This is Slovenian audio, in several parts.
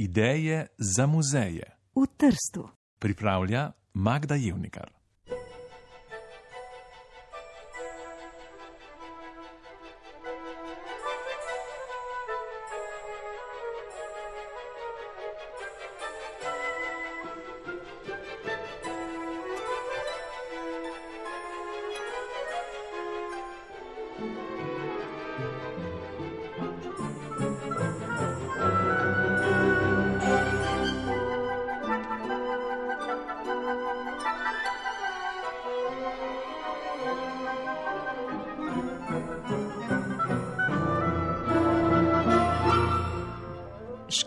Ideje za muzeje v Trstu. pripravlja Magda Jevnikar.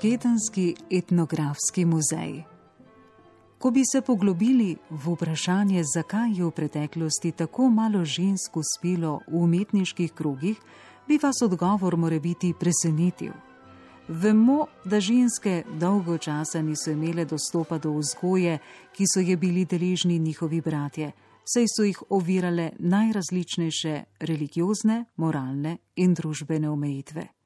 Škedenski etnografski muzej. Ko bi se poglobili v vprašanje, zakaj je v preteklosti tako malo žensk uspelo v umetniških krogih, bi vas odgovor more biti presenetil. Vemo, da ženske dolgo časa niso imele dostopa do vzgoje, ki so je bili deležni njihovi bratje, saj so jih ovirale najrazličnejše religiozne, moralne in družbene omejitve.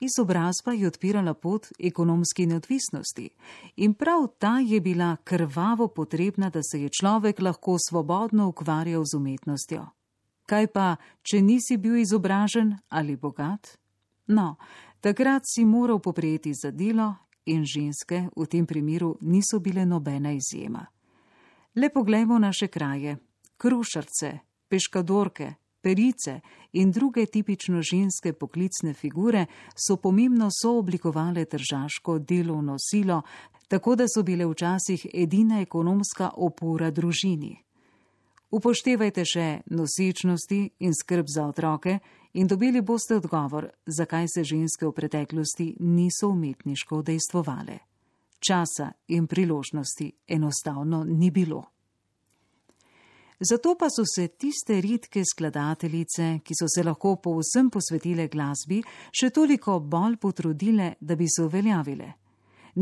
Izobrazba je odpirala pot ekonomski neodvisnosti in prav ta je bila krvavo potrebna, da se je človek lahko svobodno ukvarjal z umetnostjo. Kaj pa, če nisi bil izobražen ali bogat? No, takrat si moral poprijeti za delo in ženske v tem primeru niso bile nobena izjema. Le poglejmo naše kraje, krušarce, peškadorke, Perice in druge tipično ženske poklicne figure so pomembno sooblikovale tržaško delovno silo, tako da so bile včasih edina ekonomska opora družini. Upoštevajte še nosečnosti in skrb za otroke in dobili boste odgovor, zakaj se ženske v preteklosti niso umetniško udejstvovale. Časa in priložnosti enostavno ni bilo. Zato pa so se tiste redke skladateljice, ki so se lahko povsem posvetile glasbi, še toliko bolj potrudile, da bi se uveljavile.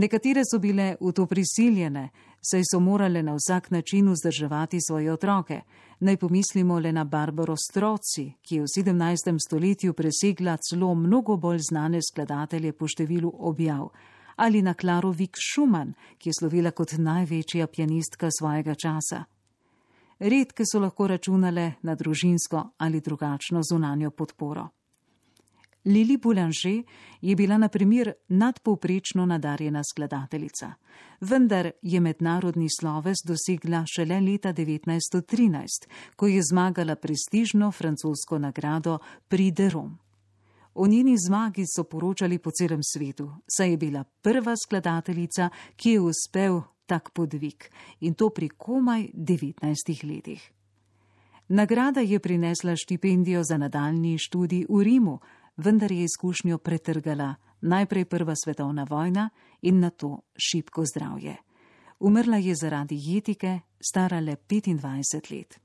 Nekatere so bile v to prisiljene, saj so morale na vsak način vzdrževati svoje otroke. Naj pomislimo le na Barbaro Stroci, ki je v 17. stoletju presegla celo mnogo bolj znane skladatelje po številu objav, ali na Klaro Vik Schumann, ki je slovila kot največja pianistka svojega časa redke so lahko računale na družinsko ali drugačno zunanjo podporo. Lili Boulanger je bila na primer nadpovprečno nadarjena skladateljica, vendar je mednarodni sloves dosegla šele leta 1913, ko je zmagala prestižno francosko nagrado Prix de Rome. O njeni zmagi so poročali po celem svetu, saj je bila prva skladateljica, ki je uspel tak podvig in to pri komaj 19 letih. Nagrada je prinesla štipendijo za nadaljni študij v Rimu, vendar je izkušnjo pretrgala najprej Prva svetovna vojna in na to šibko zdravje. Umrla je zaradi jetike, stara le 25 let.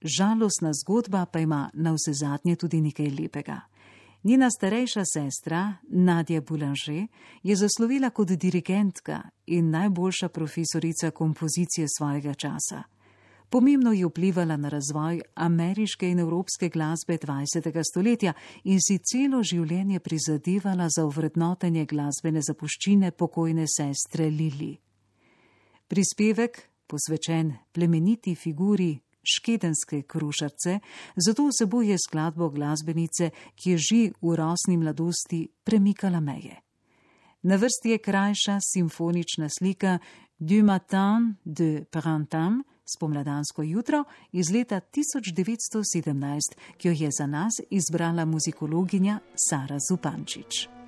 Žalostna zgodba pa ima na vse zadnje tudi nekaj lepega. Njena starejša sestra, Nadja Boulanger, je zaslovila kot dirigentka in najboljša profesorica kompozicije svojega časa. Pomembno je vplivala na razvoj ameriške in evropske glasbe 20. stoletja in si celo življenje prizadevala za uvrednotenje glasbene zapuščine pokojne sestre Lili. Prispevek, posvečen plemeniti figuri škedenske krušarce, zato vsebuje skladbo glasbenice, ki je že v rosni mladosti premikala meje. Na vrsti je krajša simfonična slika Du matin de printemps, spomladansko jutro iz leta 1917, ki jo je za nas izbrala muzikologinja Sara Zupančič.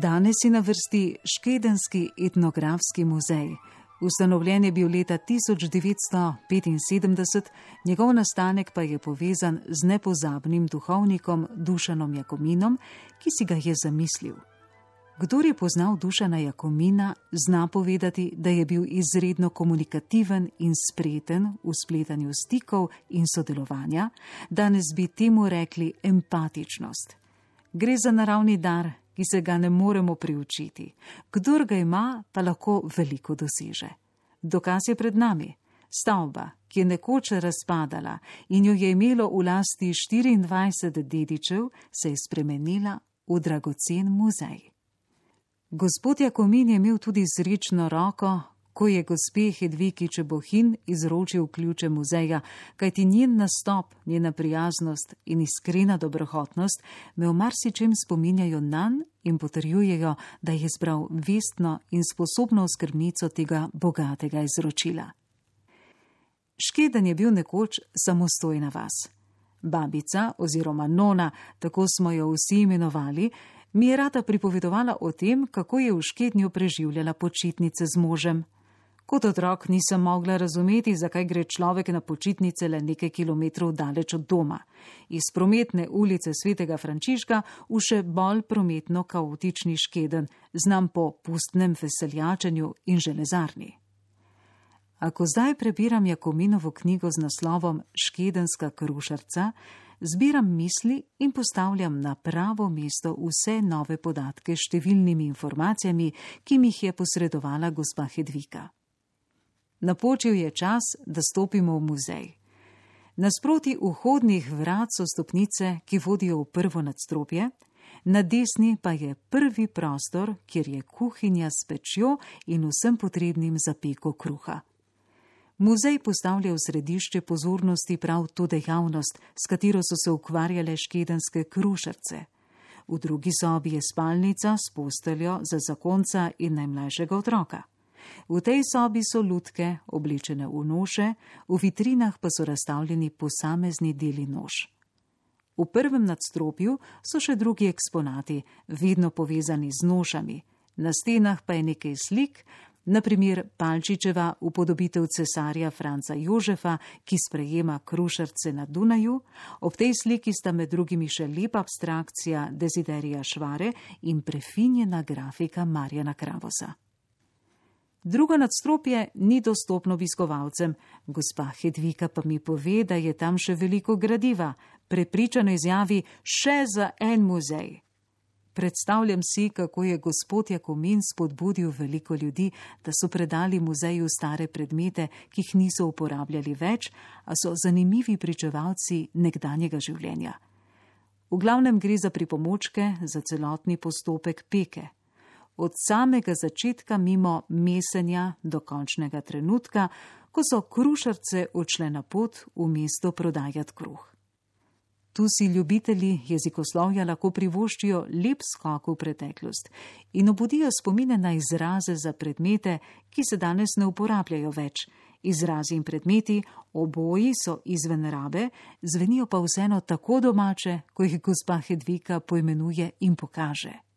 Danes je na vrsti Škedenski etnografski muzej. Ustanovljen je bil leta 1975, njegov nastanek pa je povezan z nepozabnim duhovnikom Dušanom Jakominom, ki si ga je zamislil. Kdor je poznal Dušana Jakomina, zna povedati, da je bil izredno komunikativen in spreten v spletanju stikov in sodelovanja, danes bi temu rekli empatičnost. Gre za naravni dar, ki se ga ne moremo priučiti. Kdor ga ima, pa lahko veliko doseže. Dokaz je pred nami. Stavba, ki je nekoč razpadala in jo je imelo v lasti 24 dedičev, se je spremenila v dragocen muzej. Gospod Jakomin je imel tudi srečno roko, ko je gospe Hedviki Čebohin izročil ključe muzeja, kajti njen nastop, njena prijaznost in iskrena dobrohotnost me v marsičem spominjajo nan in potrjujejo, da je izbral vestno in sposobno skrbnico tega bogatega izročila. Škeden je bil nekoč samostojna vas. Babica oziroma nona, tako smo jo vsi imenovali, mi je rada pripovedovala o tem, kako je v Škednju preživljala počitnice z možem. Kot otrok nisem mogla razumeti, zakaj gre človek na počitnice le nekaj kilometrov daleč od doma, iz prometne ulice svetega Frančiška v še bolj prometno kaotični škeden, znam po pustnem veseljačenju in železarni. Ako zdaj prebiram Jakominovo knjigo z naslovom Škedenska krušarca, zbiram misli in postavljam na pravo mesto vse nove podatke s številnimi informacijami, ki mi jih je posredovala gospa Hedvika. Napočil je čas, da stopimo v muzej. Nasproti vhodnih vrat so stopnice, ki vodijo v prvo nadstropje, na desni pa je prvi prostor, kjer je kuhinja s pečjo in vsem potrebnim za peko kruha. Muzej postavlja v središče pozornosti prav to dejavnost, s katero so se ukvarjale škedenske krušarce. V drugi sobi je spalnica s posteljo za zakonca in najmlajšega otroka. V tej sobi so lutke, oblečene v noše, v vitrinah pa so razstavljeni posamezni deli nož. V prvem nadstropju so še drugi eksponati, vedno povezani z nošami, na stenah pa je nekaj slik, naprimer Palčičeva upodobitev cesarja Franca Jožefa, ki sprejema krušarce na Dunaju, ob tej sliki sta med drugimi še lepa abstrakcija Desiderija Švare in prefinjena grafika Marjana Kravosa. Drugo nadstropje ni dostopno obiskovalcem, gospa Hedvika pa mi pove, da je tam še veliko gradiva, prepričano izjavi še za en muzej. Predstavljam si, kako je gospod Jakomin spodbudil veliko ljudi, da so predali muzeju stare predmete, ki jih niso uporabljali več, a so zanimivi pričevalci nekdanjega življenja. V glavnem gre za pripomočke za celotni postopek peke od samega začetka mimo mesenja do končnega trenutka, ko so krušarce odšle na pot v mesto prodajati kruh. Tu si ljubitelji jezikoslovja lahko privoščijo lep skok v preteklost in obudijo spomine na izraze za predmete, ki se danes ne uporabljajo več. Izrazi in predmeti, oboji so izven rabe, zvenijo pa vseeno tako domače, ko jih gospa Hedvika poimenuje in pokaže.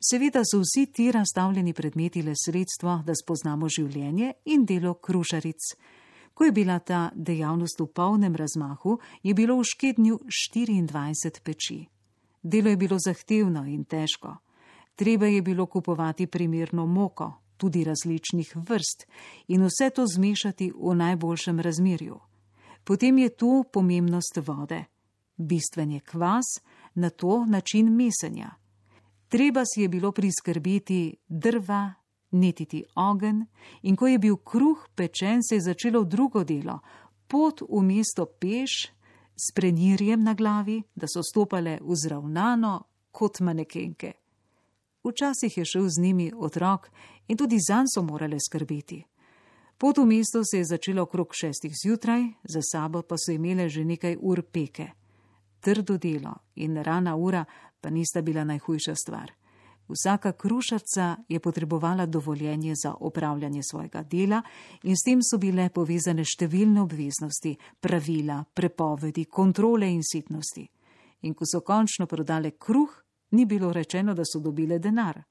Seveda so vsi ti razstavljeni predmeti le sredstvo, da spoznamo življenje in delo krušaric. Ko je bila ta dejavnost v polnem razmahu, je bilo v škednju 24 peči. Delo je bilo zahtevno in težko. Treba je bilo kupovati primerno moko, tudi različnih vrst, in vse to zmešati v najboljšem razmerju. Potem je tu pomembnost vode. Bistven je kvas, na to način mesenja. Treba si je bilo priskrbeti drva, netiti ogen, in ko je bil kruh pečen, se je začelo drugo delo: pot v mesto peš s prenirjem na glavi, da so stopale vzravnano kot manekenke. Včasih je šel z njimi otrok in tudi zanj so morale skrbeti. Pot v mesto se je začelo okrog šestih zjutraj, za sabo pa so imele že nekaj ur peke. Trdo delo in rana ura pa nista bila najhujša stvar. Vsaka krušarca je potrebovala dovoljenje za opravljanje svojega dela in s tem so bile povezane številne obveznosti, pravila, prepovedi, kontrole in sitnosti. In ko so končno prodale kruh, Ni bilo rečeno, da so dobile denar.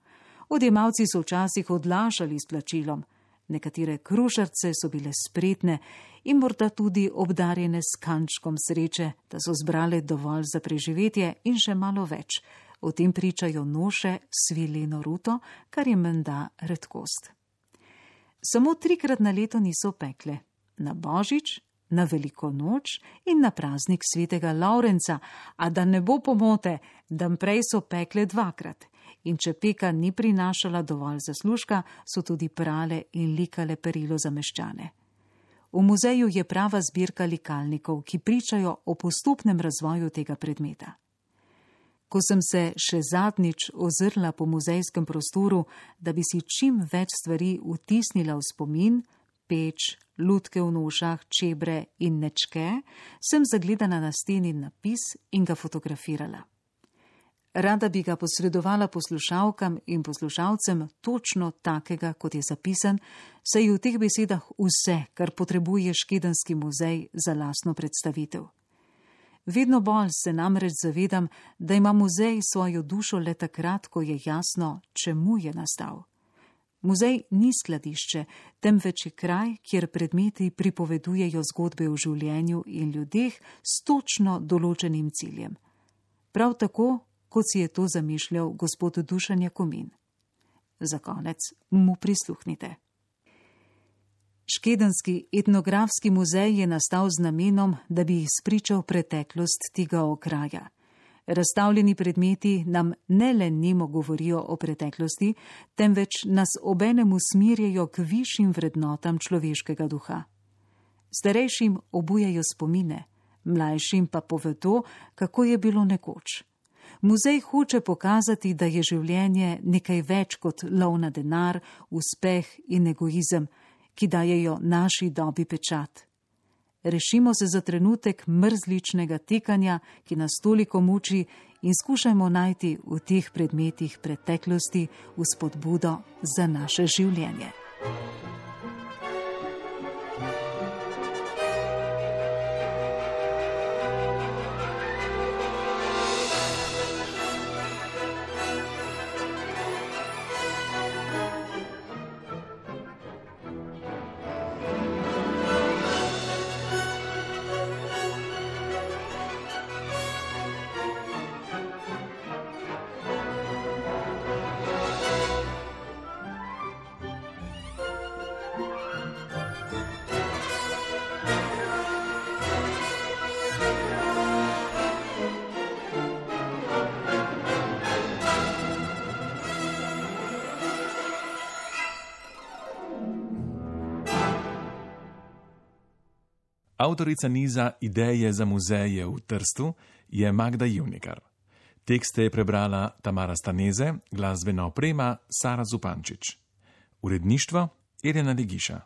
Odjemalci so včasih odlašali s plačilom, nekatere krušarce so bile spretne in morda tudi obdarjene s kančkom sreče, da so zbrale dovolj za preživetje in še malo več. O tem pričajo noše svileno ruto, kar je menda redkost. Samo trikrat na leto niso pekle: na božič, na veliko noč in na praznik svetega Laurenca, a da ne bo pomote, da prej so pekle dvakrat. In če peka ni prinašala dovolj zaslužka, so tudi prale in likale perilo za meščane. V muzeju je prava zbirka likalnikov, ki pričajo o postopnem razvoju tega predmeta. Ko sem se še zadnjič ozrla po muzejskem prostoru, da bi si čim več stvari vtisnila v spomin, peč, lutke v nošah, čebre in nečke, sem zagledala na steni napis in ga fotografirala. Rada bi ga posredovala poslušalkam in poslušalcem točno takega, kot je zapisan, saj je v teh besedah vse, kar potrebuje Škedenski muzej za lasno predstavitev. Vedno bolj se namreč zavedam, da ima muzej svojo dušo le takrat, ko je jasno, čemu je nastal. Muzej ni skladišče, temveč je kraj, kjer predmeti pripovedujejo zgodbe o življenju in ljudeh s točno določenim ciljem. Prav tako kot si je to zamišljal gospod Dušan Jakomin. Za konec mu prisluhnite. Škedenski etnografski muzej je nastal z namenom, da bi izpričal preteklost tega okraja. Razstavljeni predmeti nam ne le nemo govorijo o preteklosti, temveč nas obenem usmirjajo k višjim vrednotam človeškega duha. Starejšim obujajo spomine, mlajšim pa povedo, kako je bilo nekoč. Muzej hoče pokazati, da je življenje nekaj več kot lov na denar, uspeh in egoizem, ki dajejo naši dobi pečat. Rešimo se za trenutek mrzličnega tekanja, ki nas toliko muči, in skušajmo najti v teh predmetih preteklosti vzpodbudo za naše življenje. Avtorica niza Ideje za muzeje v Trstu je Magda Juvnikar. Tekste je prebrala Tamara Staneze, glasbena oprema Sara Zupančič. Uredništvo Irena Legiša.